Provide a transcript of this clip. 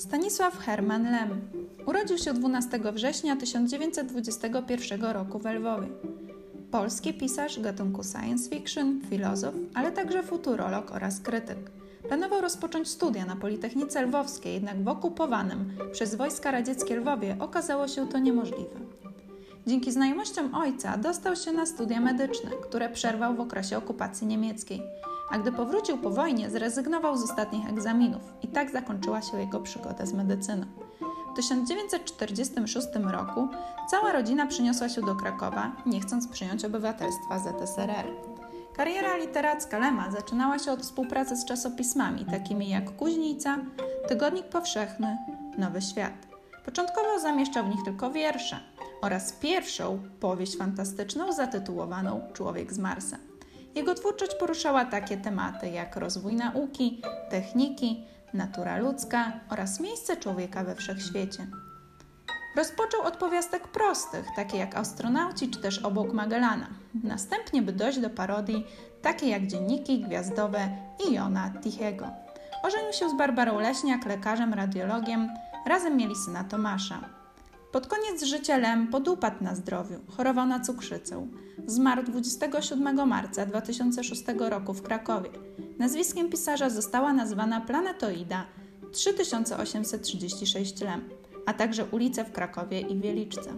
Stanisław Herman Lem urodził się 12 września 1921 roku w Lwowie. Polski pisarz gatunku science fiction, filozof, ale także futurolog oraz krytyk. Planował rozpocząć studia na Politechnice Lwowskiej, jednak w okupowanym przez wojska radzieckie Lwowie okazało się to niemożliwe. Dzięki znajomościom ojca dostał się na studia medyczne, które przerwał w okresie okupacji niemieckiej – a gdy powrócił po wojnie, zrezygnował z ostatnich egzaminów i tak zakończyła się jego przygoda z medycyną. W 1946 roku cała rodzina przyniosła się do Krakowa, nie chcąc przyjąć obywatelstwa ZSRR. Kariera literacka Lema zaczynała się od współpracy z czasopismami takimi jak Kuźnica, Tygodnik Powszechny, Nowy Świat. Początkowo zamieszczał w nich tylko wiersze oraz pierwszą powieść fantastyczną zatytułowaną Człowiek z Marsa. Jego twórczość poruszała takie tematy jak rozwój nauki, techniki, natura ludzka oraz miejsce człowieka we wszechświecie. Rozpoczął od powiastek prostych, takie jak Astronauci czy też Obok Magellana. Następnie by dojść do parodii, takie jak Dzienniki Gwiazdowe i Jona Tichego. Ożenił się z Barbarą Leśniak, lekarzem, radiologiem. Razem mieli syna Tomasza. Pod koniec życia Lem podupadł na zdrowiu, chorował na cukrzycę. Zmarł 27 marca 2006 roku w Krakowie. Nazwiskiem pisarza została nazwana planetoida 3836 Lem, a także ulice w Krakowie i Wieliczce.